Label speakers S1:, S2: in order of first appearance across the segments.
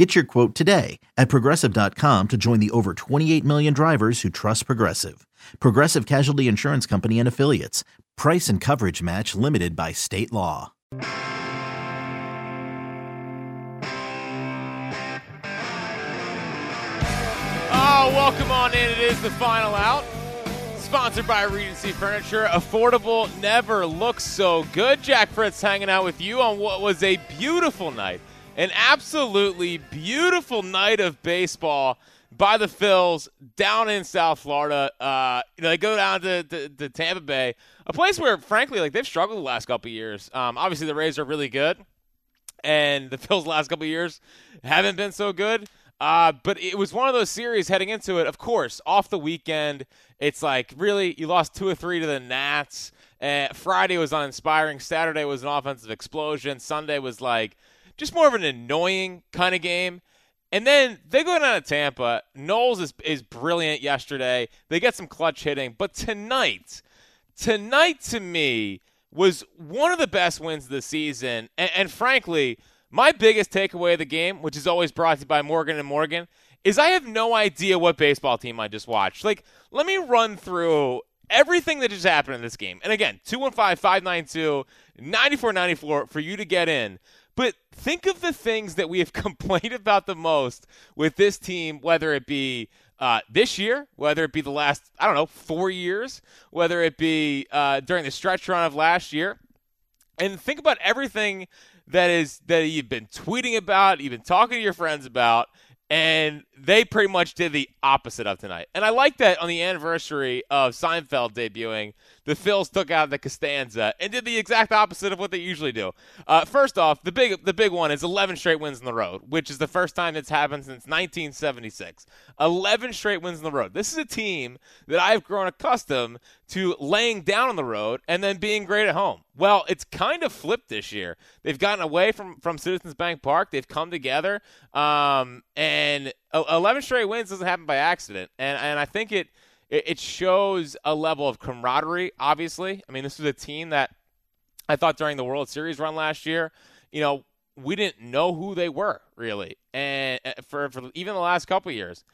S1: Get your quote today at progressive.com to join the over 28 million drivers who trust Progressive. Progressive Casualty Insurance Company and Affiliates. Price and coverage match limited by state law.
S2: Oh, welcome on in. It is the final out. Sponsored by Regency Furniture. Affordable never looks so good. Jack Fritz hanging out with you on what was a beautiful night. An absolutely beautiful night of baseball by the Phils down in South Florida. Uh, you know, they go down to, to, to, Tampa Bay, a place where, frankly, like they've struggled the last couple years. Um, obviously, the Rays are really good, and the Phils last couple years haven't been so good. Uh, but it was one of those series heading into it. Of course, off the weekend, it's like really you lost two or three to the Nats. Uh, Friday was uninspiring. Saturday was an offensive explosion. Sunday was like just more of an annoying kind of game. And then they go down to Tampa. Nola's is, is brilliant yesterday. They get some clutch hitting. But tonight, tonight to me was one of the best wins of the season. And, and frankly, my biggest takeaway of the game, which is always brought to you by Morgan and Morgan, is I have no idea what baseball team I just watched. Like, let me run through everything that just happened in this game. And again, 215 592 9494 for you to get in. But think of the things that we have complained about the most with this team, whether it be uh, this year, whether it be the last, I don't know, four years, whether it be uh, during the stretch run of last year. And think about everything that is that you've been tweeting about, you've been talking to your friends about, and they pretty much did the opposite of tonight. And I like that on the anniversary of Seinfeld debuting, the Phils took out the Costanza and did the exact opposite of what they usually do. Uh, first off, the big the big one is 11 straight wins in the road, which is the first time it's happened since 1976. 11 straight wins in the road. This is a team that I've grown accustomed to laying down on the road and then being great at home. Well, it's kind of flipped this year. They've gotten away from from Citizens Bank Park. They've come together, um, and 11 straight wins doesn't happen by accident. And and I think it it, shows a level of camaraderie. Obviously, I mean, this was a team that I thought during the World Series run last year, you know, we didn't know who they were really, and for, for even the last couple years,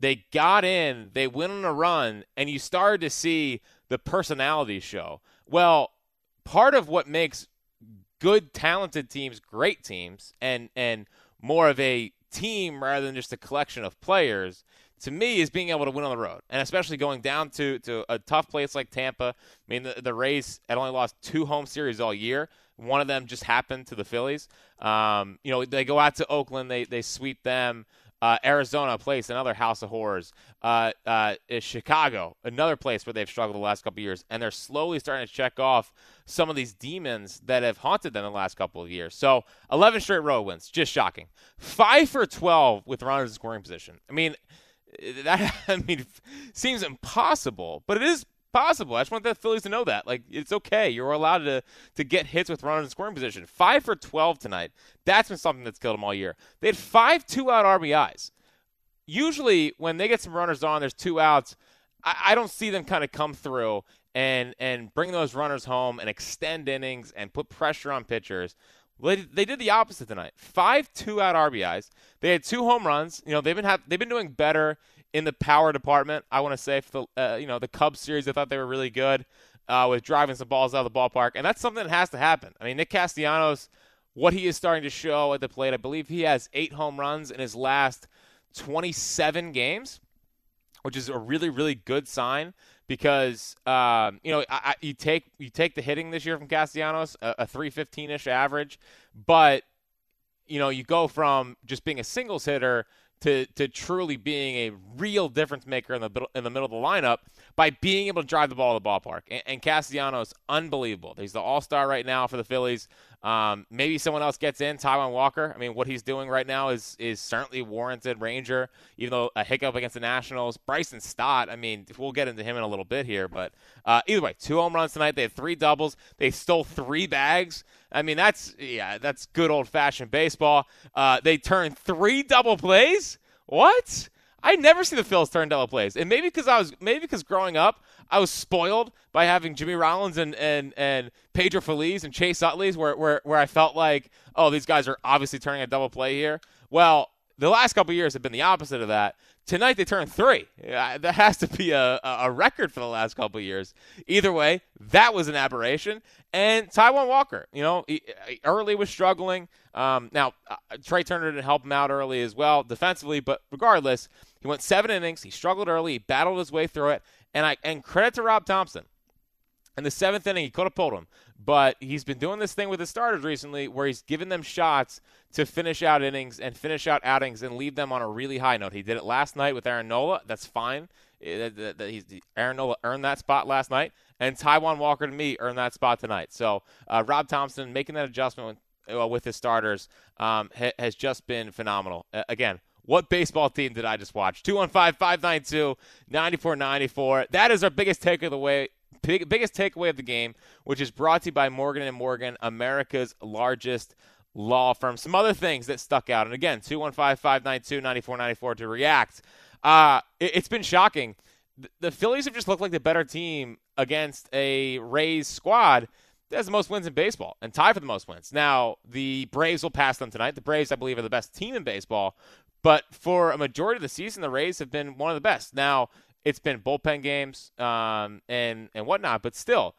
S2: they got in, they went on a run, and you started to see the personality show. Well, part of what makes good, talented teams great teams, and and more of a team rather than just a collection of players to me is being able to win on the road, and especially going down to, to a tough place like Tampa. I mean, the, the Rays had only lost two home series all year. One of them just happened to the Phillies. Um, you know, they go out to Oakland, they they sweep them. Uh, Arizona place, another house of horrors. Uh, uh, Chicago, another place where they've struggled the last couple of years, and they're slowly starting to check off some of these demons that have haunted them the last couple of years. So, 11 straight road wins, just shocking. Five for 12 with runners in scoring position. I mean, that I mean seems impossible, but it is possible. I just want the Phillies to know that. Like it's okay. You're allowed to to get hits with runners in scoring position. Five for twelve tonight. That's been something that's killed them all year. They had five two out RBIs. Usually when they get some runners on, there's two outs. I, I don't see them kind of come through and and bring those runners home and extend innings and put pressure on pitchers. Well, they, they did the opposite tonight. Five two-out RBIs. They had two home runs. You know, they've been have, they've been doing better in the power department. I want to say for the uh, you know the Cubs series, I thought they were really good uh, with driving some balls out of the ballpark, and that's something that has to happen. I mean, Nick Castellanos, what he is starting to show at the plate, I believe he has eight home runs in his last 27 games, which is a really really good sign because um, you know I, I, you take you take the hitting this year from Castellanos, a, a 315 ish average, but you know you go from just being a singles hitter to to truly being a real difference maker in the in the middle of the lineup by being able to drive the ball to the ballpark. And, and Castellanos, unbelievable. He's the all star right now for the Phillies. Um, maybe someone else gets in. Taijuan Walker. I mean, what he's doing right now is is certainly warranted. Ranger, even though a hiccup against the Nationals. Bryson Stott. I mean, we'll get into him in a little bit here, but uh, either way, two home runs tonight. They had three doubles. They stole three bags. I mean, that's yeah, that's good old fashioned baseball. Uh, they turned three double plays. What? I never see the Phils turn double plays, and maybe because I was maybe because growing up I was spoiled by having Jimmy Rollins and and and Pedro Feliz and Chase Utley's, where where where I felt like oh these guys are obviously turning a double play here. Well, the last couple years have been the opposite of that. Tonight they turned three. that has to be a, a record for the last couple years. Either way, that was an aberration. And Taijuan Walker, you know, he, early was struggling. Um, now uh, Trea Turner didn't help him out early as well defensively, but regardless, he went seven innings. He struggled early. He battled his way through it. And I and credit to Rob Thomson. In the seventh inning, he could have pulled him, but he's been doing this thing with his starters recently, where he's given them shots to finish out innings and finish out outings and leave them on a really high note. He did it last night with Aaron Nola. That's fine. Eh, Aaron Nola earned that spot last night, and Taijuan Walker to me earned that spot tonight. So uh, Rob Thomson making that adjustment with, uh, with his starters um, ha- has just been phenomenal. Uh, again, what baseball team did I just watch? 215 592 9494. That is our biggest takeaway. Big, biggest takeaway of the game, which is brought to you by Morgan and Morgan, America's largest law firm. Some other things that stuck out, and again, 215 592 9494 to react. Uh, it, has been shocking. The, the Phillies have just looked like the better team against a Rays squad that has the most wins in baseball and tie for the most wins. Now, the Braves will pass them tonight. The Braves, I believe, are the best team in baseball, but for a majority of the season, the Rays have been one of the best. Now it's been bullpen games um, and and whatnot, but still,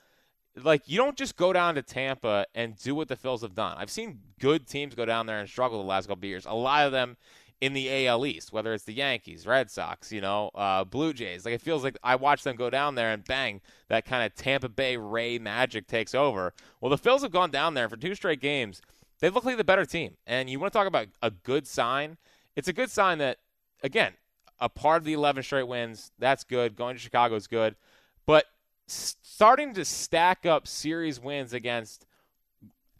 S2: like you don't just go down to Tampa and do what the Phils have done. I've seen good teams go down there and struggle the last couple of years. A lot of them in the AL East, whether it's the Yankees, Red Sox, you know, uh, Blue Jays. Like it feels like I watch them go down there and bang, that kind of Tampa Bay Ray magic takes over. Well, the Phils have gone down there for two straight games. They look like the better team, and you want to talk about a good sign it's a good sign that, again, a part of the 11 straight wins, that's good. Going to Chicago is good. But starting to stack up series wins against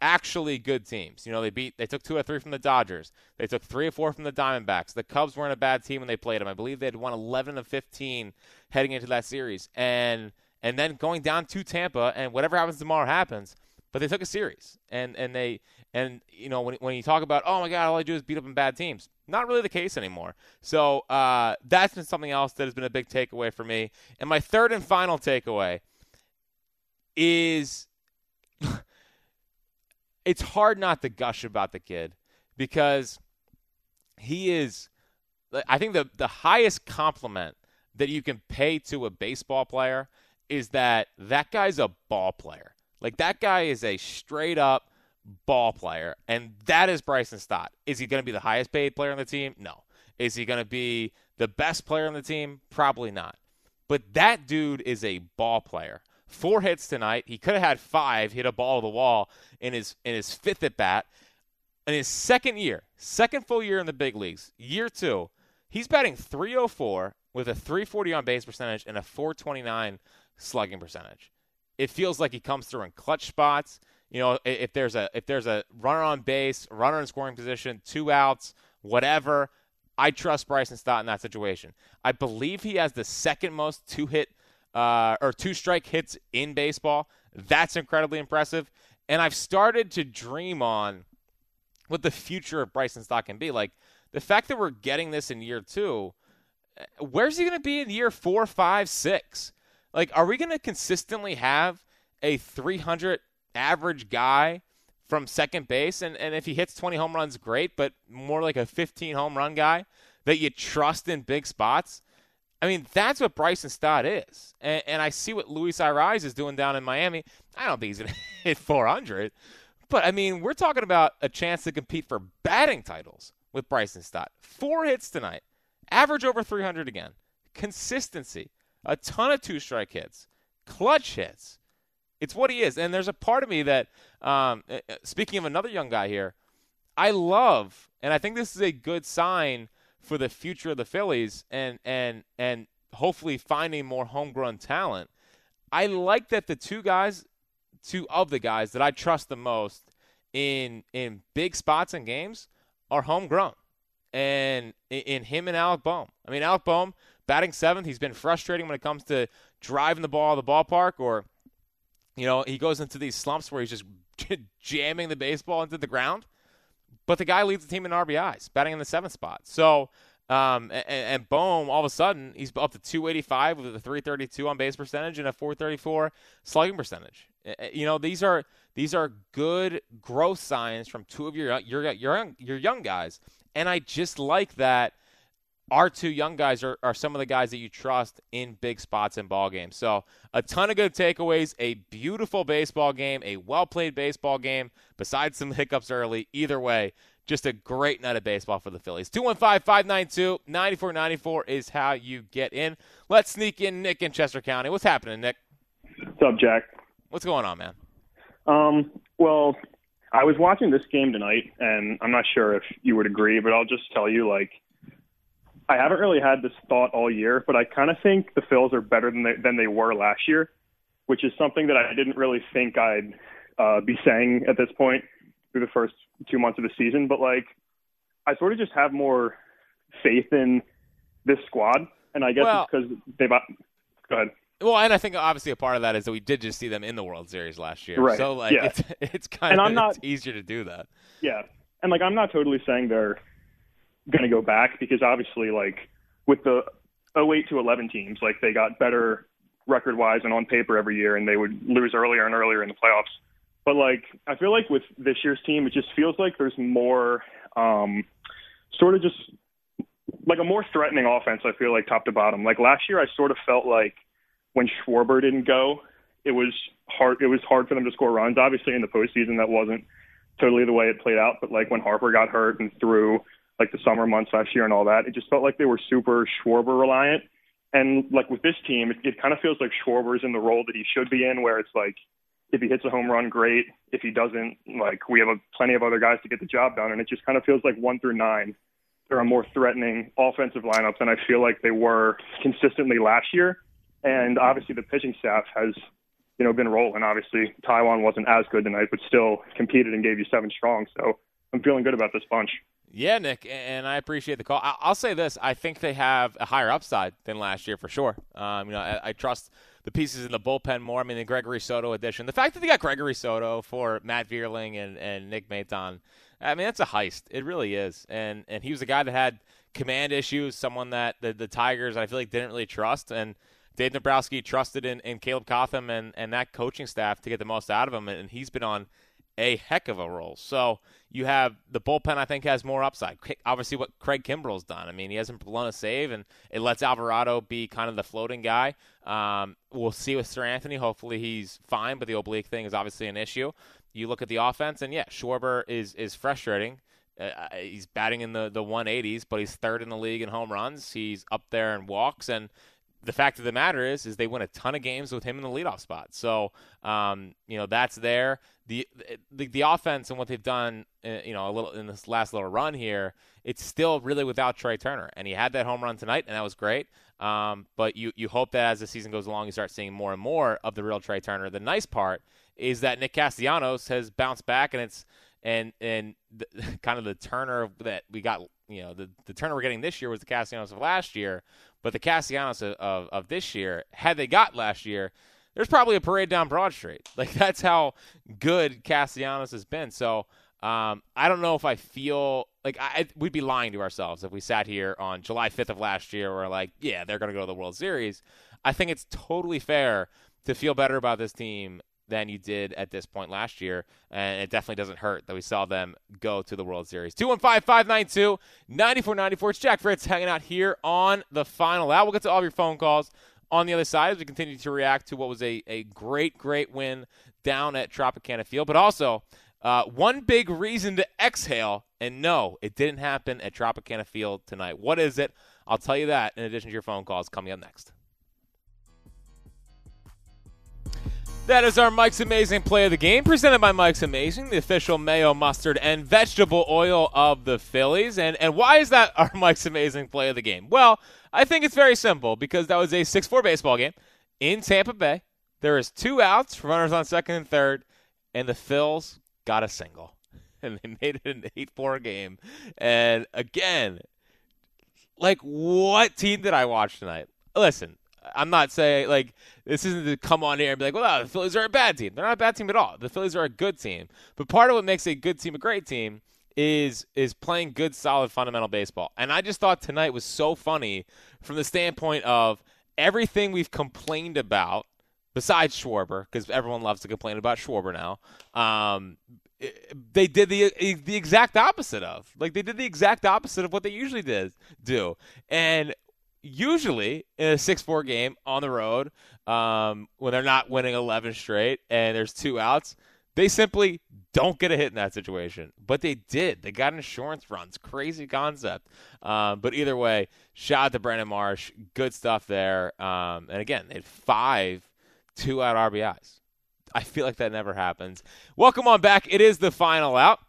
S2: actually good teams. You know, they beat, they took two or three from the Dodgers. They took three or four from the Diamondbacks. The Cubs weren't a bad team when they played them. I believe they had won 11 of 15 heading into that series. And, and then going down to Tampa, and whatever happens tomorrow happens. But they took a series, and and they and you know when when you talk about oh my god all I do is beat up on bad teams, not really the case anymore. So uh, that's been something else that has been a big takeaway for me. And my third and final takeaway is it's hard not to gush about the kid because he is I think the the highest compliment that you can pay to a baseball player is that that guy's a ball player. Like that guy is a straight up ball player, and that is Bryson Stott. Is he going to be the highest paid player on the team? No. Is he going to be the best player on the team? Probably not. But that dude is a ball player. Four hits tonight. He could have had five. Hit a ball to the wall in his in his fifth at bat. In his second year, second full year in the big leagues, year two, he's batting 304 with a 340 on base percentage and a 429 slugging percentage. It feels like he comes through in clutch spots. You know, if there's a if there's a runner on base, runner in scoring position, two outs, whatever, I trust Bryson Stott in that situation. I believe he has the second most two hit uh, or two strike hits in baseball. That's incredibly impressive. And I've started to dream on what the future of Bryson Stott can be. Like the fact that we're getting this in year two, where's he going to be in year four, five, six? Like, are we going to consistently have a 300 average guy from second base. And, and if he hits 20 home runs, great, but more like a 15 home run guy that you trust in big spots. I mean, that's what Bryson Stott is. And, and I see what Luis Arraez is doing down in Miami. I don't think he's going to hit 400. But, I mean, we're talking about a chance to compete for batting titles with Bryson Stott. Four hits tonight. Average over 300 again. Consistency. A ton of two strike hits. Clutch hits. It's what he is. And there's a part of me that, um, uh, uh, speaking of another young guy here, I love, and I think this is a good sign for the future of the Phillies and, and, and hopefully finding more homegrown talent. I like that the two guys, two of the guys that I trust the most in in big spots and games are homegrown. And in him and Alec Bohm. I mean, Alec Bohm batting seventh. He's been frustrating when it comes to driving the ball of the ballpark, or you know, he goes into these slumps where he's just jamming the baseball into the ground. But the guy leads the team in RBIs, batting in the seventh spot. So um, and, and Bohm, all of a sudden, he's up to 285 with a 332 on base percentage and a 434 slugging percentage. You know, these are these are good growth signs from two of your your your young, your young guys, and I just like that. Our two young guys are, are some of the guys that you trust in big spots in ball games. So a ton of good takeaways, a beautiful baseball game, a well played baseball game. Besides some hiccups early, either way, just a great night of baseball for the Phillies. 215 592 9494 is how you get in. Let's sneak in Nick in Chester County. What's happening, Nick?
S3: What's up, Jack?
S2: What's going on, man?
S3: Um, well, I was watching this game tonight, and I'm not sure if you would agree, but I'll just tell you, like, I haven't really had this thought all year, but I kind of think the Phils are better than they, than they were last year, which is something that I didn't really think I'd uh, be saying at this point through the first two months of the season, but like I sort of just have more faith in this squad, and I guess well, it's because they've. Go ahead.
S2: Well, and I think obviously a part of that is that we did just see them in the World Series last year,
S3: right.
S2: so like
S3: yeah.
S2: it's it's kind
S3: and
S2: of
S3: I'm not,
S2: easier to do that.
S3: Yeah, and like I'm not totally saying they're going to go back because obviously like with the 08 to 11 teams, like they got better record wise and on paper every year, and they would lose earlier and earlier in the playoffs. But like I feel like with this year's team, it just feels like there's more um, sort of just like a more threatening offense. I feel like top to bottom. Like last year, I sort of felt like when Schwarber didn't go, it was hard. It was hard for them to score runs. Obviously, in the postseason, that wasn't totally the way it played out. But like when Harper got hurt and through like the summer months last year and all that, it just felt like they were super Schwarber reliant. And like with this team, it, it kind of feels like Schwarber's in the role that he should be in, where it's like if he hits a home run, great. If he doesn't, like we have a, plenty of other guys to get the job done. And it just kind of feels like one through nine, there are a more threatening offensive lineups than I feel like they were consistently last year. And obviously the pitching staff has, you know, been rolling. Obviously Taijuan wasn't as good tonight, but still competed and gave you seven strong. So I'm feeling good about this bunch.
S2: Yeah, Nick, and I appreciate the call. I'll say this: I think they have a higher upside than last year for sure. Um, you know, I, I trust the pieces in the bullpen more. I mean, the Gregory Soto addition. The fact that they got Gregory Soto for Matt Vierling and, and Nick Maton, I mean, that's a heist. It really is. And and he was a guy that had command issues, someone that the, the Tigers, I feel like, didn't really trust. And Dave Dombrowski trusted in, in Caleb Cotham and, and that coaching staff to get the most out of him. And he's been on a heck of a role. So you have the bullpen. I think has more upside. Obviously, what Craig Kimbrel's done. I mean, he hasn't blown a save, and it lets Alvarado be kind of the floating guy. Um, we'll see with Seranthony. Hopefully, he's fine, but the oblique thing is obviously an issue. You look at the offense, and yeah, Schwarber is is frustrating. Uh, uh he's batting in the the 180s, but he's third in the league in home runs. He's up there in walks, and the fact of the matter is, is they win a ton of games with him in the leadoff spot. So, um, you know, that's there. The, the the offense and what they've done, uh, you know, a little in this last little run here, it's still really without Trea Turner, and he had that home run tonight, and that was great. Um, but you you hope that as the season goes along, you start seeing more and more of the real Trea Turner. The nice part is that Nick Castellanos has bounced back, and it's and and the, kind of the Turner that we got, you know, the the Turner we're getting this year was the Castellanos of last year but the Castellanos of, of, of this year, had they got last year, there's probably a parade down Broad Street. Like that's how good Castellanos has been. So um, I don't know if I feel like I, we'd be lying to ourselves if we sat here on July 5th of last year. We're like, yeah, they're going to go to the World Series. I think it's totally fair to feel better about this team than you did at this point last year. And it definitely doesn't hurt that we saw them go to the World Series. 215 592 9494. It's Jack Fritz hanging out here on the final out. We'll get to all of your phone calls on the other side as we continue to react to what was a, a great, great win down at Tropicana Field. But also, uh, one big reason to exhale, and no, it didn't happen at Tropicana Field tonight. What is it? I'll tell you that in addition to your phone calls coming up next. That is our Mike's Amazing Play of the Game, presented by Mike's Amazing, the official mayo, mustard, and vegetable oil of the Phillies. And and why is that our Mike's Amazing Play of the Game? Well, I think it's very simple because that was a 6-4 baseball game in Tampa Bay. There is two outs, runners on second and third, and the Phils got a single. and they made it an 8 4 game. And again, like, what team did I watch tonight? Listen, I'm not saying, like, this isn't to come on here and be like, well, the Phillies are a bad team. They're not a bad team at all. The Phillies are a good team. But part of what makes a good team a great team is is playing good, solid, fundamental baseball. And I just thought tonight was so funny from the standpoint of everything we've complained about, besides Schwarber, because everyone loves to complain about Schwarber now. Um, they did the the exact opposite of like they did the exact opposite of what they usually did do. And usually in a six four game on the road um, when they're not winning 11 straight and there's two outs they simply don't get a hit in that situation. But they did. They got insurance runs. Crazy concept. Um, but either way shout out to brandon marsh. Good stuff there. Um, and again they had five two out rbis I feel like that never happens. Welcome on back. It is the final out,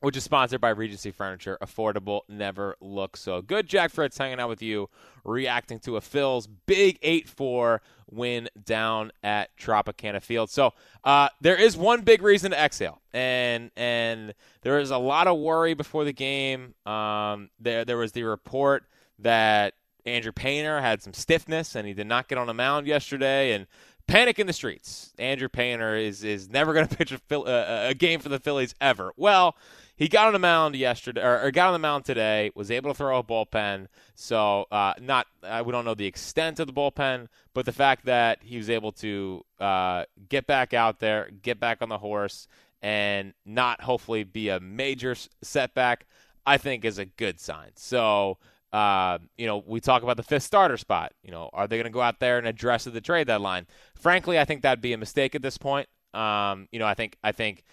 S2: which is sponsored by Regency Furniture. Affordable never looks so good. Jack Fritz hanging out with you, reacting to a Phil's big 8 4 win down at Tropicana Field. So uh, there is one big reason to exhale, and and there is a lot of worry before the game. Um, there there was the report that Andrew Painter had some stiffness and he did not get on the mound yesterday, and panic in the streets. Andrew Painter is is never going to pitch a, uh, a, game for the Phillies ever. Well, he got on the mound yesterday, or, or, got on the mound today. Was able to throw a bullpen. So uh, not uh, we don't know the extent of the bullpen, but the fact that he was able to uh, get back out there, get back on the horse, and not hopefully be a major setback, I think is a good sign. So uh, you know, we talk about the fifth starter spot. You know, are they going to go out there and address the trade deadline? Frankly, I think that'd be a mistake at this point. Um, you know, I think I think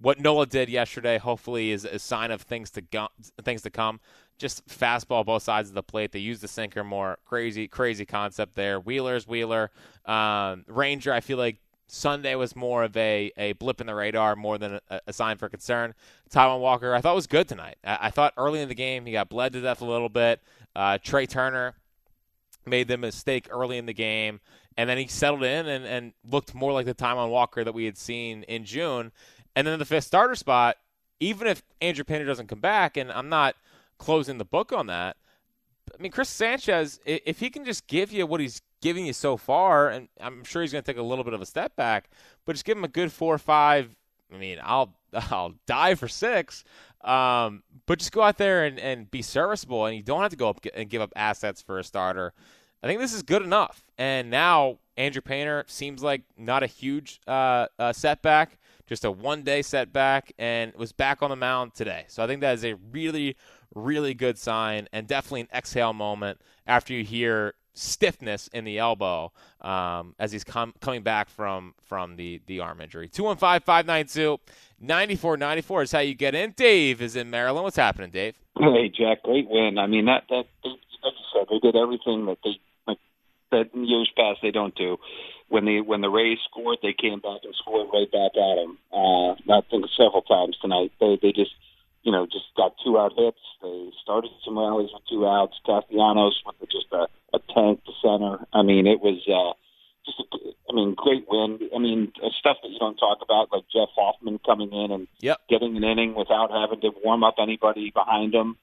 S2: what Nola did yesterday, hopefully, is a sign of things to go, things to come. Just fastball both sides of the plate. They use the sinker more. Crazy, crazy concept there. Wheeler's Wheeler. Um, Ranger, I feel like Sunday was more of a, a blip in the radar more than a, a sign for concern. Taijuan Walker, I thought was good tonight. I, I, thought early in the game he got bled to death a little bit. Uh, Trea Turner made the mistake early in the game, and then he settled in and, and looked more like the Taijuan Walker that we had seen in June. And then the fifth starter spot, even if Andrew Painter doesn't come back, and I'm not closing the book on that, I mean, Chris Sanchez, if he can just give you what he's giving you so far, and I'm sure he's going to take a little bit of a step back, but just give him a good four or five. I mean, I'll I'll die for six, um, but just go out there and, and be serviceable, and you don't have to go up and give up assets for a starter. I think this is good enough. And now Andrew Painter seems like not a huge uh, uh, setback, just a one day setback, and was back on the mound today. So I think that is a really, really good sign and definitely an exhale moment after you hear stiffness in the elbow um, as he's com- coming back from from the the arm injury. 215-592-9494 is how you get in. Dave is in Maryland. What's happening, Dave?
S4: Hey, Jack. Great win. I mean, that that like you said, they did everything that they that in years past they don't do. When the when the Rays scored, they came back and scored right back at them. Uh, I think several times tonight. They they just you know, just got two out hits. They started some rallies with two outs. Castellanos with just a tank to center. I mean, it was uh, just, a, I mean, great win. I mean, uh, stuff that you don't talk about, like Jeff Hoffman coming in and
S2: yep.
S4: getting an inning without having to warm up anybody behind him.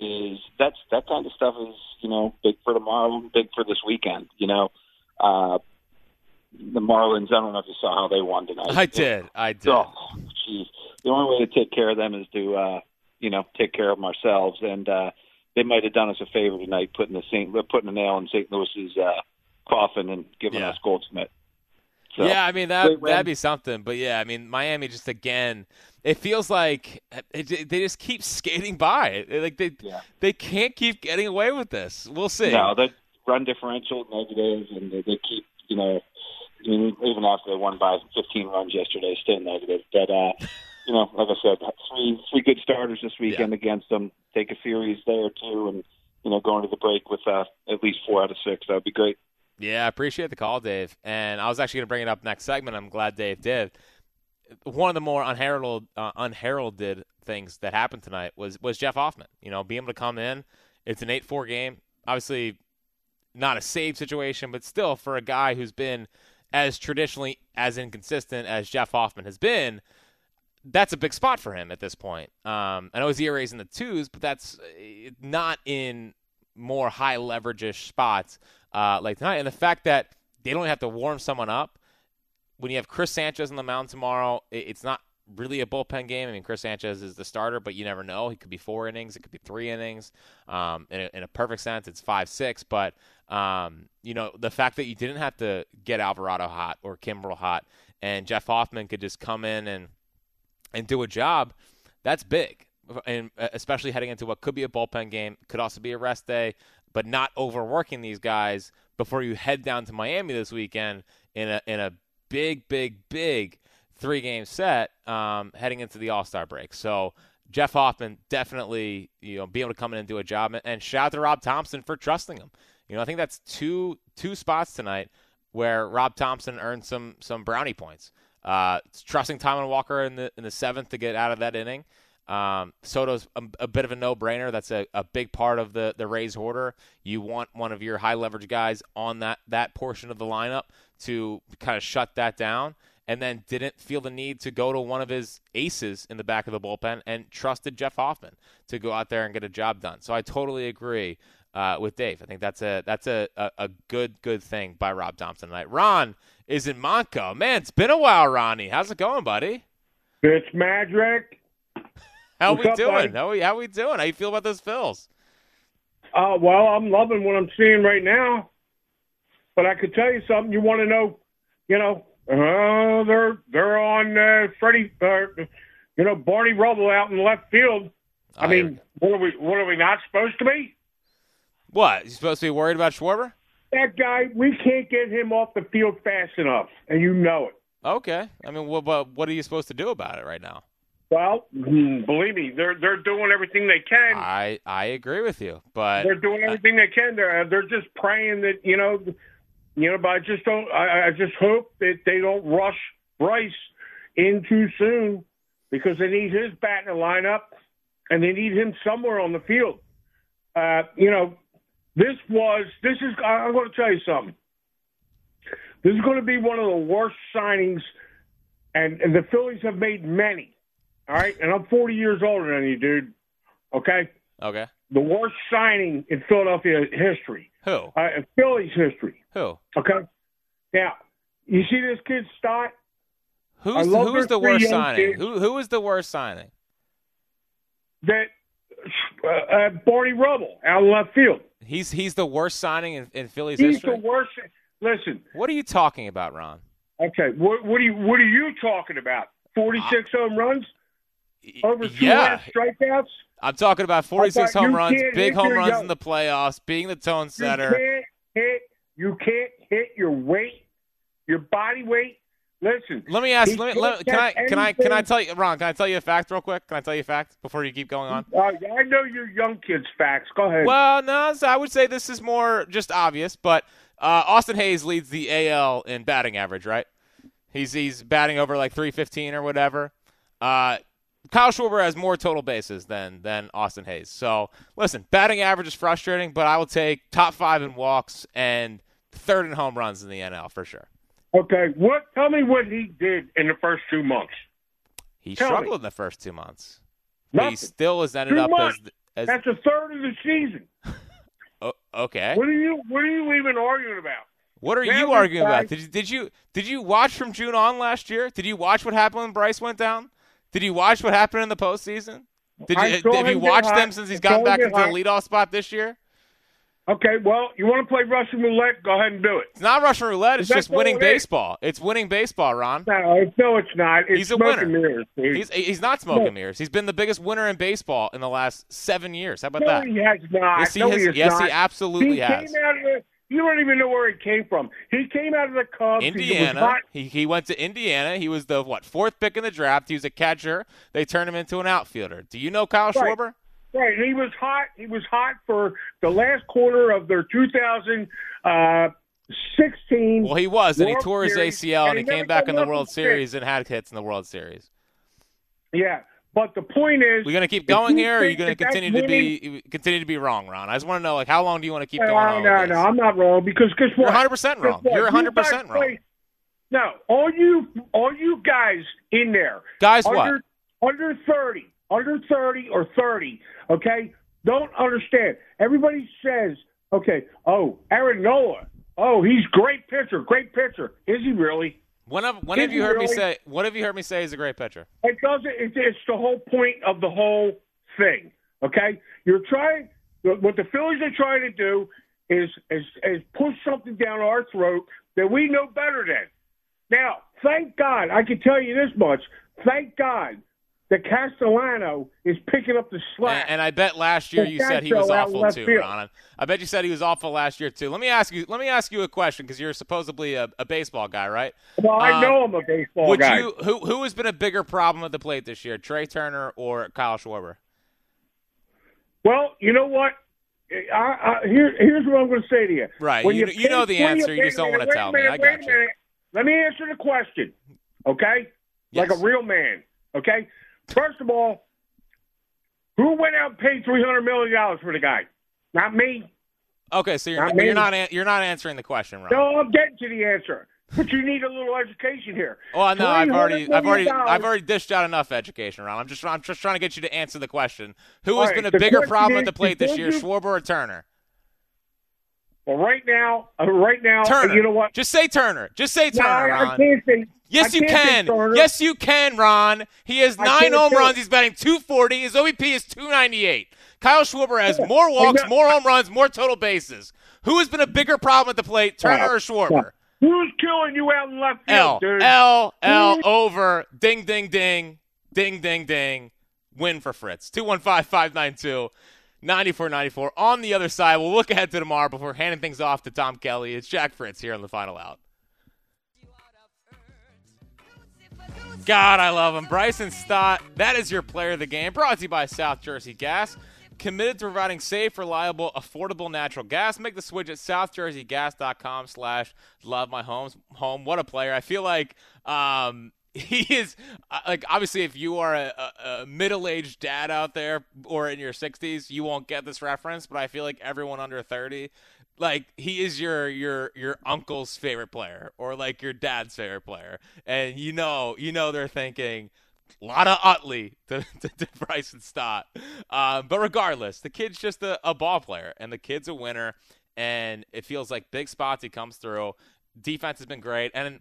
S4: Is that's that kind of stuff is you know big for tomorrow, big for this weekend. You know, uh, the Marlins. I don't know if you saw how they won tonight.
S2: I did. I did.
S4: Oh, geez the only way to take care of them is to uh, you know take care of them ourselves. And uh, they might have done us a favor tonight, putting the Saint putting a nail in St. Louis's uh, coffin and giving
S2: yeah.
S4: us Goldschmidt.
S2: So, yeah, I mean that that'd be something. But yeah, I mean Miami just again, it feels like it, they just keep skating by. Like they
S4: yeah.
S2: they can't keep getting away with this. We'll see.
S4: No, the run differential negative, and they, they keep you know. I mean, even after they won by 15 runs yesterday, still negative. But uh, you know, like I said, three three good starters this weekend yeah. against them. Take a series there too, and you know, going to the break with uh, at least four out of six. That would be great.
S2: Yeah, I appreciate the call, Dave. And I was actually going to bring it up next segment. I'm glad Dave did. One of the more unheralded, uh, unheralded things that happened tonight was was Jeff Hoffman. You know, being able to come in. It's an eight-four game. Obviously, not a save situation, but still for a guy who's been as traditionally as inconsistent as Jeff Hoffman has been that's a big spot for him at this point. Um, I know his ERA is in the twos, but that's uh, not in more high leverage spots uh, like tonight. And the fact that they don't have to warm someone up when you have Chris Sanchez on the mound tomorrow, it's not really a bullpen game. I mean, Chris Sanchez is the starter, but you never know. He could be four innings, it could be three innings. Um, in, a, in, a, perfect sense, it's five six. But um, you know, the fact that you didn't have to get Alvarado hot or Kimbrel hot, and Jeff Hoffman could just come in and and do a job, that's big. And uh, especially heading into what could be a bullpen game, could also be a rest day, but not overworking these guys before you head down to Miami this weekend in a in a big, big, big three game set um, heading into the All Star break. So Jeff Hoffman definitely, you know, be able to come in and do a job. And shout out to Rob Thomson for trusting him. You know, I think that's two two spots tonight where Rob Thomson earned some some brownie points. Uh, trusting Taijuan Walker in the in the seventh to get out of that inning. Um, Soto's a, a, bit of a no-brainer. That's a, a big part of the the Rays order. You want one of your high leverage guys on that that portion of the lineup to kind of shut that down and then didn't feel the need to go to one of his aces in the back of the bullpen and trusted Jeff Hoffman to go out there and get a job done. So I totally agree uh, with Dave. I think that's a that's a, a, a, good good thing by Rob Thomson tonight. Ron is in Montco. Man, it's been a while, Ronnie. How's it going, buddy?
S5: It's Magic.
S2: How What's we up, doing? How we how we doing? How you feel about those Phils?
S5: Uh, well, I'm loving what I'm seeing right now. But I could tell you something. You want to know? You know, uh, they're they're on uh, Freddie, uh, you know, Barney Rubble out in left field. I, I mean, what are we what are we not supposed to be?
S2: What you supposed to be worried about Schwarber?
S5: That guy, we can't get him off the field fast enough, and you know it.
S2: Okay, I mean, what what, what are you supposed to do about it right now?
S5: Well, hmm, believe me, they're they're doing everything they can.
S2: I I agree with you, but
S5: they're doing everything they can. They're they're just praying that you know you know, but I just don't. I, I just hope that they don't rush Bryce in too soon because they need his bat in the lineup and they need him somewhere on the field. Uh, you know, this was this is. I'm going to tell you something. This is going to be one of the worst signings, and, and the Phillies have made many. All right, and I'm 40 years older than you, dude. Okay.
S2: Okay.
S5: The worst signing in Philadelphia history.
S2: Who?
S5: Uh, Phillies history.
S2: Who?
S5: Okay. Now, you see this kid Stott?
S2: Who's who's the worst signing? Who who is the worst signing?
S5: That uh, uh, Barney Rubble out of left field.
S2: He's he's the worst signing in, in Phillies
S5: he's
S2: history.
S5: He's the worst. Listen.
S2: What are you talking about, Ron?
S5: Okay. What what are you what are you talking about? Forty six uh, home runs. Over two
S2: yeah.
S5: strikeouts.
S2: I'm talking about 46 home runs, big home runs young. in the playoffs, being the tone setter.
S5: You can't hit. You can't hit your weight, your body weight. Listen.
S2: Let me ask. Let me, let, can I can I can I tell you, Ron? Can I tell you a fact real quick? Can I tell you a fact before you keep going on?
S5: Uh, I know your young kids' facts. Go ahead.
S2: Well, no, so I would say this is more just obvious, but uh, Austin Hays leads the AL in batting average, right? He's he's batting over like 315 or whatever. Uh, Kyle Schwarber has more total bases than than Austin Hays. So listen, batting average is frustrating, but I will take top five in walks and third in home runs in the NL for sure.
S5: Okay, what? Tell me what he did in the first two months.
S2: He tell struggled me. in the first two months.
S5: Nothing.
S2: He still has ended
S5: two
S2: up
S5: months.
S2: as, as
S5: that's a third of the season.
S2: oh, okay.
S5: What are you What are you even arguing about?
S2: What are you arguing about? Did you, did you did you watch from June on last year? Did you watch what happened when Bryce went down? Did you watch what happened in the postseason? Did you have you watched them since he's gotten back into the leadoff spot this year?
S5: Okay, well, you want to play Russian roulette? Go ahead and do it.
S2: It's not Russian roulette. It's just winning it baseball. It's winning baseball, Ron.
S5: No, no, it's not. It's
S2: he's a winner. Mirrors, he's he's not smoking no. mirrors. He's been the biggest winner in baseball in the last seven years. How about
S5: no,
S2: that?
S5: he has not.
S2: Yes, he,
S5: no,
S2: has,
S5: he
S2: yes, he absolutely
S5: he
S2: has.
S5: Came out of the, you don't even know where he came from. He came out of the Cubs.
S2: Indiana. He, he went to Indiana. He was the what fourth pick in the draft. He was a catcher. They turned him into an outfielder. Do you know Kyle
S5: right.
S2: Schwarber?
S5: Right. He was hot. He was hot for the last quarter of their 2016.
S2: Uh, well, he was,
S5: and
S2: he tore his ACL, and, and he, came back in the World Series and had hits in the World Series.
S5: Yeah. But the point is,
S2: we're gonna keep going here, or are you gonna continue to be continue to be wrong, Ron? I just want to know, like, how long do you want to keep
S5: no,
S2: going on?
S5: No, no, I'm not wrong because guess what?
S2: You're 100 percent wrong. You're 100 percent wrong.
S5: no, all you, all you guys in there,
S2: guys,
S5: under,
S2: what?
S5: under 30, under 30 or 30, okay, don't understand. Everybody says, okay, oh, Aaron Nola, oh, he's great pitcher, great pitcher. Is he really?
S2: When have when have you heard me say? What have you heard me say? He's a great pitcher.
S5: It doesn't. It's, it's the whole point of the whole thing. Okay, you're trying. What the Phillies are trying to do is is, is push something down our throat that we know better than. Now, thank God, I can tell you this much. Thank God that Castellano is picking up the slack.
S2: And, and I bet last year you said he was awful too, field. Ron. I bet you said he was awful last year too. Let me ask you. Let me ask you a question because you're supposedly a, a, baseball guy, right?
S5: Well, I um, know I'm a baseball
S2: would
S5: guy.
S2: You, who who has been a bigger problem at the plate this year, Trea Turner or Kyle Schwarber?
S5: Well, you know what? I, I, here, here's what I'm going to say to you.
S2: Right. When you, you, you know the answer. You, just don't want to tell
S5: minute,
S2: me. I got you.
S5: Minute. Let me answer the question, okay?
S2: Yes.
S5: Like a real man, okay? First of all, who went out and paid three hundred million dollars for the guy? Not me.
S2: Okay, so you're not you're not, you're not answering the question, right?
S5: No, I'm getting to the answer. But you need a little education here.
S2: Well, no, I've already, I've already, I've already dished out enough education, Ron. I'm just, I'm just trying to get you to answer the question. Who has
S5: right,
S2: been a bigger problem
S5: is,
S2: at the plate this year,
S5: you,
S2: Schwarber or Turner?
S5: Well, right now, uh, right now,
S2: Turner.
S5: you know what?
S2: Just say Turner. Just say Turner,
S5: no,
S2: Ron.
S5: I can't say.
S2: Yes,
S5: I
S2: you
S5: can.
S2: Yes, you can, Ron. He has nine home runs. He's batting 240. His OBP is 298. Kyle Schwarber has more walks, more home runs, more total bases. Who has been a bigger problem at the plate, Turner or Schwarber?
S5: Who's killing you out in left field,
S2: L,
S5: dude?
S2: L, L, over. Ding, ding, ding. Ding, ding, ding. Win for Fritz. 215 592 9494. On the other side, we'll look ahead to tomorrow before handing things off to Tom Kelly. It's Jack Fritz here on the final out. God, I love him. Bryson Stott, that is your player of the game. Brought to you by South Jersey Gas. Committed to providing safe, reliable, affordable natural gas. Make the switch at southjerseygas.com slash love my homes home. What a player. I feel like um, he is uh, like obviously if you are a, a, middle-aged dad out there or in your 60s you won't get this reference but i feel like everyone under 30 like he is your your your uncle's favorite player or like your dad's favorite player and you know you know they're thinking a lot of Utley to, to, to Bryson Stott. Um, but regardless, the kid's just a, a ball player, and the kid's a winner. And it feels like big spots he comes through. Defense has been great, and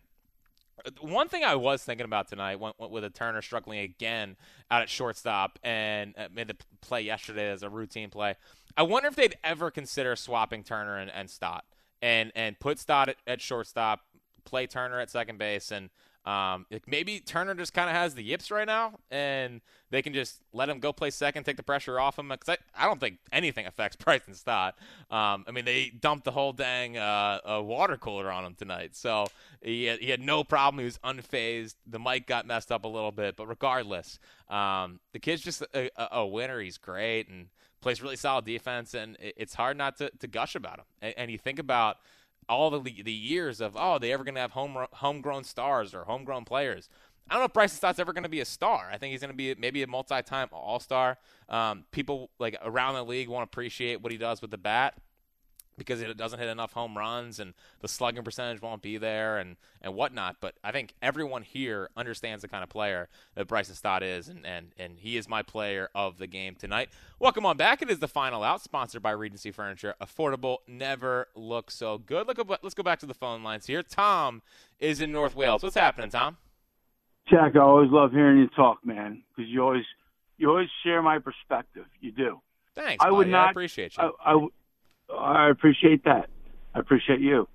S2: one thing I was thinking about tonight, went with a Turner struggling again out at shortstop and uh, made the play yesterday as a routine play. I wonder if they'd ever consider swapping Turner and, and Stott and and put Stott at, at shortstop, play Turner at second base, and um, maybe Turner just kind of has the yips right now, and they can just let him go play second, take the pressure off him. Because I, I don't think anything affects Bryson Stott. Um, I mean, they dumped the whole dang uh, water cooler on him tonight, so he had, he had no problem. He was unfazed. The mic got messed up a little bit, but regardless, um, the kid's just a, a, a winner. He's great and plays really solid defense, and it's hard not to, to gush about him. And, and you think about all the the years of oh, they ever going to have home homegrown stars or homegrown players. I don't know if Bryson Stott's ever going to be a star. I think he's going to be maybe a multi-time All-Star. Um, people like around the league won't appreciate what he does with the bat because it doesn't hit enough home runs and the slugging percentage won't be there and, and whatnot. But I think everyone here understands the kind of player that Bryson Stott is, and, and, and he is my player of the game tonight. Welcome on back. It is the final out, sponsored by Regency Furniture. Affordable, never looks so good. Look, let's go back to the phone lines here. Tom is in North Wales. What's happening, Tom?
S6: Jack, I always love hearing you talk, man, because you always you always share my perspective. You do.
S2: Thanks. I would not I appreciate you.
S6: I, I, I appreciate that. I appreciate you.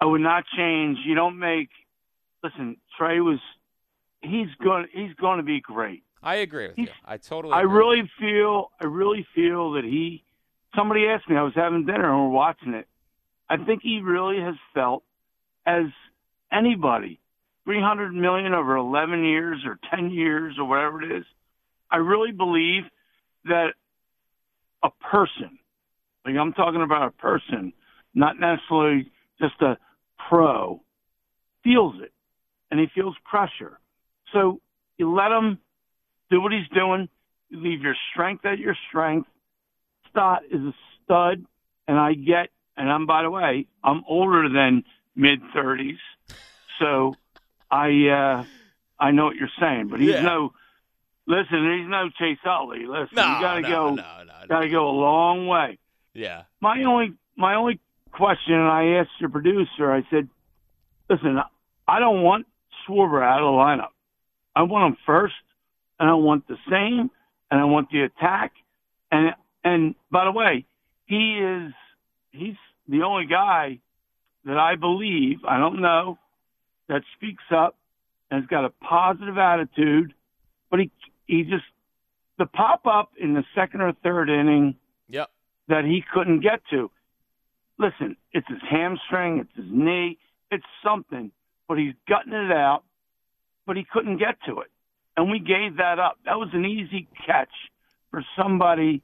S6: I would not change. You don't make. Listen, Trea was. He's going. He's going to be great.
S2: I agree with he's, you. I totally.
S6: I really feel. I really feel that he. Somebody asked me. I was having dinner and we're watching it. I think he really has felt, as anybody, three hundred million over eleven years or ten years or whatever it is. I really believe that a person like I'm talking about a person, not necessarily just a pro, feels it and he feels pressure. So you let him do what he's doing. You leave your strength at your strength. Stott is a stud, and I get, and I'm by the way, I'm older than mid 30s, so I uh, I know what you're saying, but he's yeah. no Listen, he's no Chase Utley. Listen,
S2: No,
S6: you got to
S2: no,
S6: go.
S2: no, no, no.
S6: Got to go a long way.
S2: Yeah.
S6: My only my only question, and I asked your producer, I said, "Listen, I don't want Schwarber out of the lineup. I want him first, and I want the same, and I want the attack. And and by the way, he is he's the only guy that I believe I don't know that speaks up and has got a positive attitude, but he he just the pop up in the second or third inning
S2: Yep.
S6: That he couldn't get to. Listen, it's his hamstring, it's his knee, it's something, but he's gutting it out, but he couldn't get to it. And we gave that up. That was an easy catch for somebody,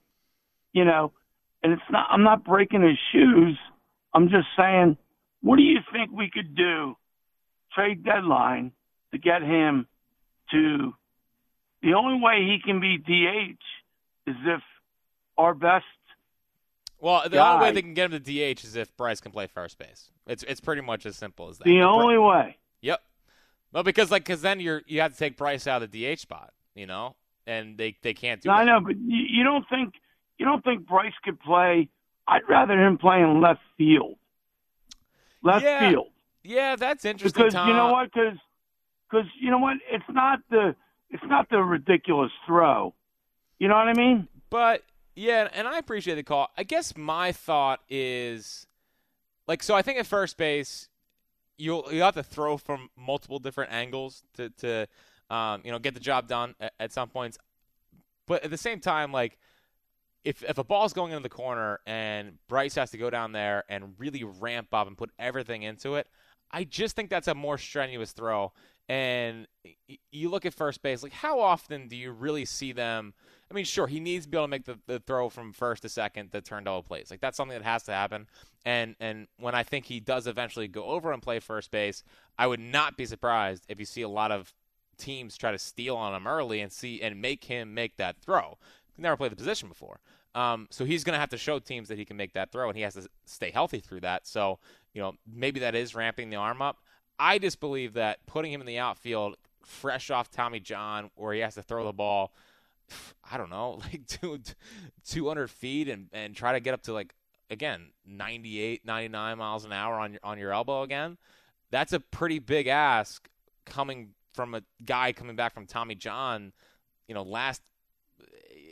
S6: you know, and it's not I'm not breaking his shoes. I'm just saying, what do you think we could do trade deadline to get him to the only way he can be DH is if our best
S2: Well, the only way they can get him to DH is if Bryce can play first base. It's it's pretty much as simple as that.
S6: the only way.
S2: Yep. Well, because like because then you're you have to take Bryce out of the DH spot, you know, and they they can't do.
S6: I know, but you, you don't think you don't think Bryce could play? I'd rather him play in left field. Left
S2: Yeah,
S6: field,
S2: Yeah, that's interesting.
S6: because
S2: Tom.
S6: you know what? Because Because you know what? It's not the it's not the ridiculous throw. You know what I mean?
S2: But yeah, and I appreciate the call. I guess my thought is like so I think at first base you'll you have to throw from multiple different angles to to um, you know get the job done at, at some points. But at the same time like if if a ball's going into the corner and Bryce has to go down there and really ramp up and put everything into it, I just think that's a more strenuous throw. And you look at first base, like how often do you really see them? I mean, sure, he needs to be able to make the, the throw from first to second to turn double plays. Like that's something that has to happen. And and when I think he does eventually go over and play first base, I would not be surprised if you see a lot of teams try to steal on him early and see and make him make that throw. He's never played the position before. Um, so he's going to have to show teams that he can make that throw, and he has to stay healthy through that. So, you know, maybe that is ramping the arm up. I just believe that putting him in the outfield, fresh off Tommy John, where he has to throw the ball, I don't know, like two, 200 feet and, and try to get up to like, again, 98, 99 miles an hour on your, on your elbow again. That's a pretty big ask coming from a guy coming back from Tommy John, you know, last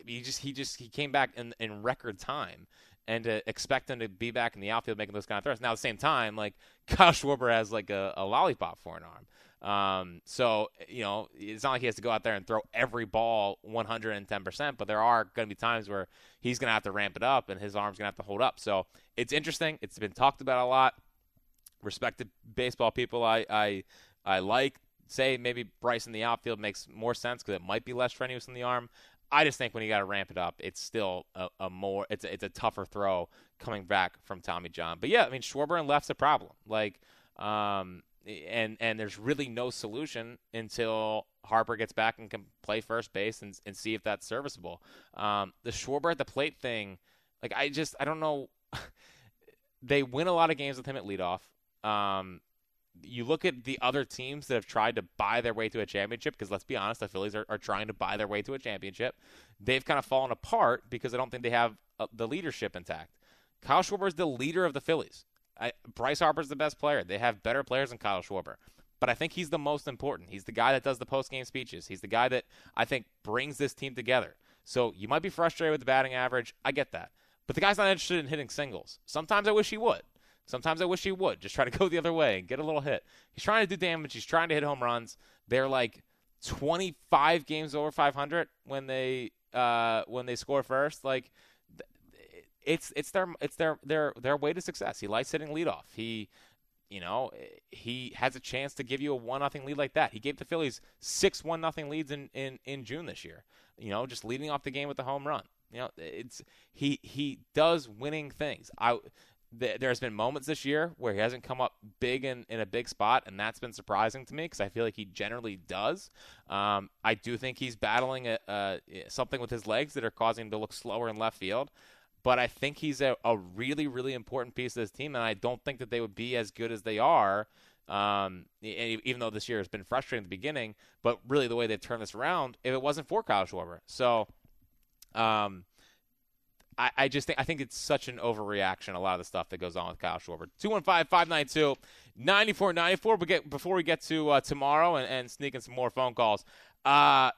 S2: he just he just he came back in in record time and to expect him to be back in the outfield making those kind of throws. Now at the same time, like Kyle Schwarber has like a, a lollipop for an arm. Um, so you know it's not like he has to go out there and throw every ball 110 percent, but there are going to be times where he's going to have to ramp it up and his arm's going to have to hold up. So it's interesting. It's been talked about a lot. Respected baseball people, I I I like say maybe Bryce in the outfield makes more sense because it might be less strenuous in the arm. I just think when you got to ramp it up, it's still a, a more it's a, it's a tougher throw coming back from Tommy John. But yeah, I mean Schwarber and left's a problem. Like, um, and and there's really no solution until Harper gets back and can play first base and and see if that's serviceable. Um, the Schwarber at the plate thing, like I just I don't know. they win a lot of games with him at leadoff. Um, you look at the other teams that have tried to buy their way to a championship, because let's be honest, the Phillies are, are trying to buy their way to a championship. They've kind of fallen apart because I don't think they have uh, the leadership intact. Kyle Schwarber is the leader of the Phillies. I, Bryce is the best player. They have better players than Kyle Schwarber. But I think he's the most important. He's the guy that does the post game speeches. He's the guy that I think brings this team together. So you might be frustrated with the batting average. I get that. But the guy's not interested in hitting singles. Sometimes I wish he would. Sometimes I wish he would just try to go the other way and get a little hit. He's trying to do damage. He's trying to hit home runs. They're like 25 games over 500 when they uh, when they score first. Like it's it's their it's their their their way to success. He likes hitting leadoff. He you know he has a chance to give you a one nothing lead like that. He gave the Phillies six one nothing leads in, in in June this year. You know, just leading off the game with the home run. You know, it's he he does winning things. I th- there's been moments this year where he hasn't come up big in, in a big spot, and that's been surprising to me because I feel like he generally does. Um, I do think he's battling a, a, something with his legs that are causing him to look slower in left field. But I think he's a, a really, really important piece of this team, and I don't think that they would be as good as they are Um, even though this year has been frustrating at the beginning, but really the way they've turned this around, if it wasn't for Kyle Schwarber. So, um, I, I just think I think it's such an overreaction. A lot of the stuff that goes on with Kyle Schwarber. 215-592-9494. But get before we get to uh, tomorrow and, and sneak in some more phone calls. Uh,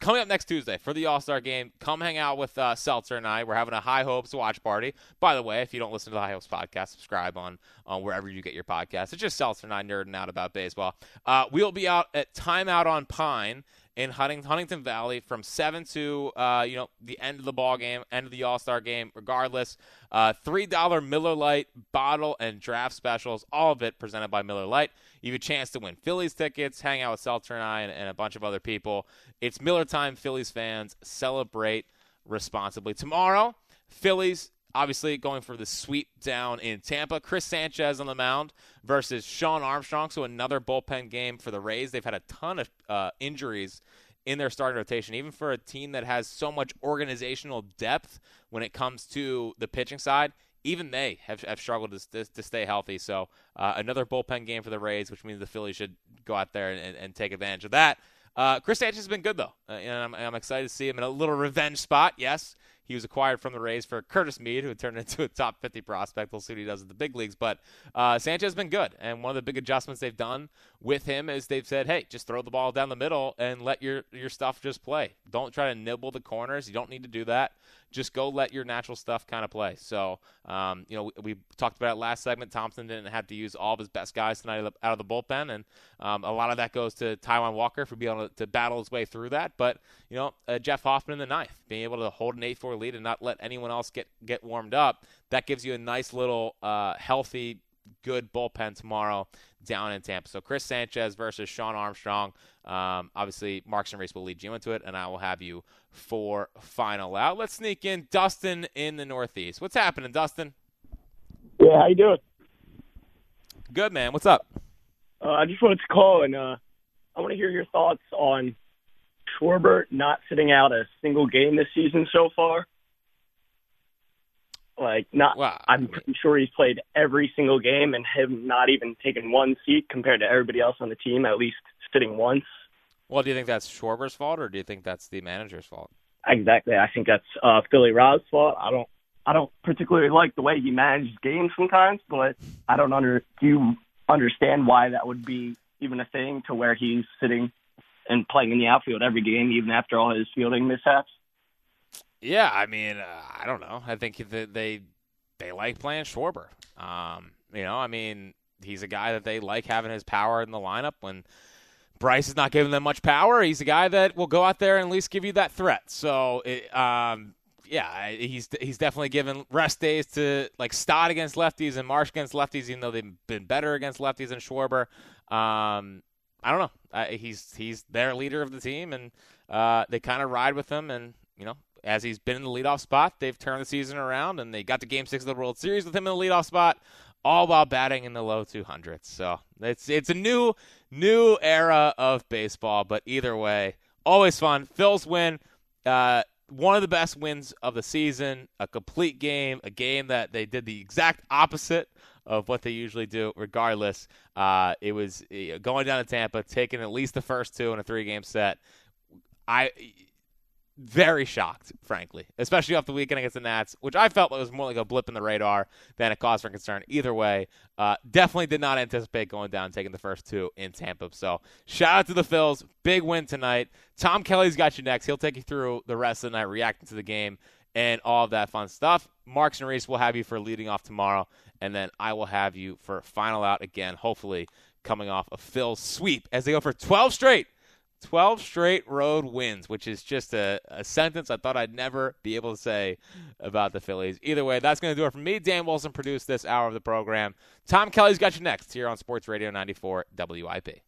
S2: coming up next Tuesday for the All Star game, come hang out with uh, Seltzer and I. We're having a High Hopes watch party. By the way, if you don't listen to the High Hopes podcast, subscribe on on wherever you get your podcast. It's just Seltzer and I nerding out about baseball. Uh, we'll be out at Timeout on Pine in Huntingdon Huntingdon Valley from seven to uh, you know the end of the ball game, end of the All Star game. Regardless, uh, three dollar Miller Lite bottle and draft specials, all of it presented by Miller Lite. You have a chance to win Phillies tickets, hang out with Seltzer and I, and, and a bunch of other people. It's Miller time, Phillies fans. Celebrate responsibly. Tomorrow, Phillies obviously going for the sweep down in Tampa. Chris Sanchez on the mound versus Shawn Armstrong. So another bullpen game for the Rays. They've had a ton of uh, injuries in their starting rotation, even for a team that has so much organizational depth when it comes to the pitching side. Even they have, have struggled to, to, stay healthy. So uh, another bullpen game for the Rays, which means the Phillies should go out there and, and take advantage of that. Uh, Chris Sanchez has been good though, uh, and I'm, I'm, excited to see him in a little revenge spot. Yes, he was acquired from the Rays for Curtis Mead, who turned into a top 50 prospect. We'll see what he does at the big leagues. But uh, Sanchez has been good. And one of the big adjustments they've done with him is they've said, hey, just throw the ball down the middle and let your, your stuff just play. Don't try to nibble the corners. You don't need to do that just go let your natural stuff kind of play. So, um, you know, we, we, talked about it last segment. Thomson didn't have to use all of his best guys tonight out of the bullpen, and um, a lot of that goes to Taijuan Walker for being able to, to battle his way through that. But you know, uh, Jeff Hoffman in the ninth, being able to hold an eight-four lead and not let anyone else get get warmed up, that gives you a nice little uh, healthy, good bullpen tomorrow down in Tampa. So Chris Sanchez versus Shawn Armstrong. Um, obviously, Marks and Reese will lead you into it, and I will have you for final out. Let's sneak in Dustin in the Northeast. What's happening, Dustin?
S7: Yeah, how you doing?
S2: Good, man. What's up?
S7: Uh, I just wanted to call and uh, I want to hear your thoughts on Schwarber not sitting out a single game this season so far. Like, not.
S2: Wow.
S7: I'm pretty sure he's played every single game and him not even taken one seat compared to everybody else on the team, at least sitting once.
S2: Well, do you think that's Schwarber's fault, or do you think that's the manager's fault?
S7: Exactly. I think that's uh, Philly Rob's fault. I don't. I don't particularly like the way he manages games sometimes, but I don't under. Do you understand why that would be even a thing to where he's sitting and playing in the outfield every game, even after all his fielding mishaps?
S2: Yeah, I mean, uh, I don't know. I think that they they like playing Schwarber. Um, you know, I mean, he's a guy that they like having his power in the lineup when Bryce is not giving them much power. He's a guy that will go out there and at least give you that threat. So, it, um, yeah, he's he's definitely given rest days to like Stott against lefties and Marsh against lefties, even though they've been better against lefties than Schwarber. Um, I don't know. Uh, he's he's their leader of the team, and uh, they kind of ride with him. And you know, as he's been in the leadoff spot, they've turned the season around, and they got to Game Six of the World Series with him in the leadoff spot all while batting in the low 200s. So it's it's a new new era of baseball. But either way, always fun. Phil's win, uh, one of the best wins of the season. A complete game, a game that they did the exact opposite of what they usually do. Regardless, uh, it was going down to Tampa, taking at least the first two in a three-game set. I very shocked, frankly, especially off the weekend against the Nats, which I felt was more like a blip in the radar than a cause for concern. Either way, uh, definitely did not anticipate going down taking the first two in Tampa. So shout out to the Phils. Big win tonight. Tom Kelly's got you next. He'll take you through the rest of the night, reacting to the game and all of that fun stuff. Marks and Reese will have you for leading off tomorrow, and then I will have you for final out again, hopefully coming off a Phil's sweep as they go for 12 straight 12 straight road wins, which is just a, a sentence I thought I'd never be able to say about the Phillies. Either way, that's going to do it for me. Dan Wilson produced this hour of the program. Tom Kelly's got you next here on Sports Radio 94 WIP.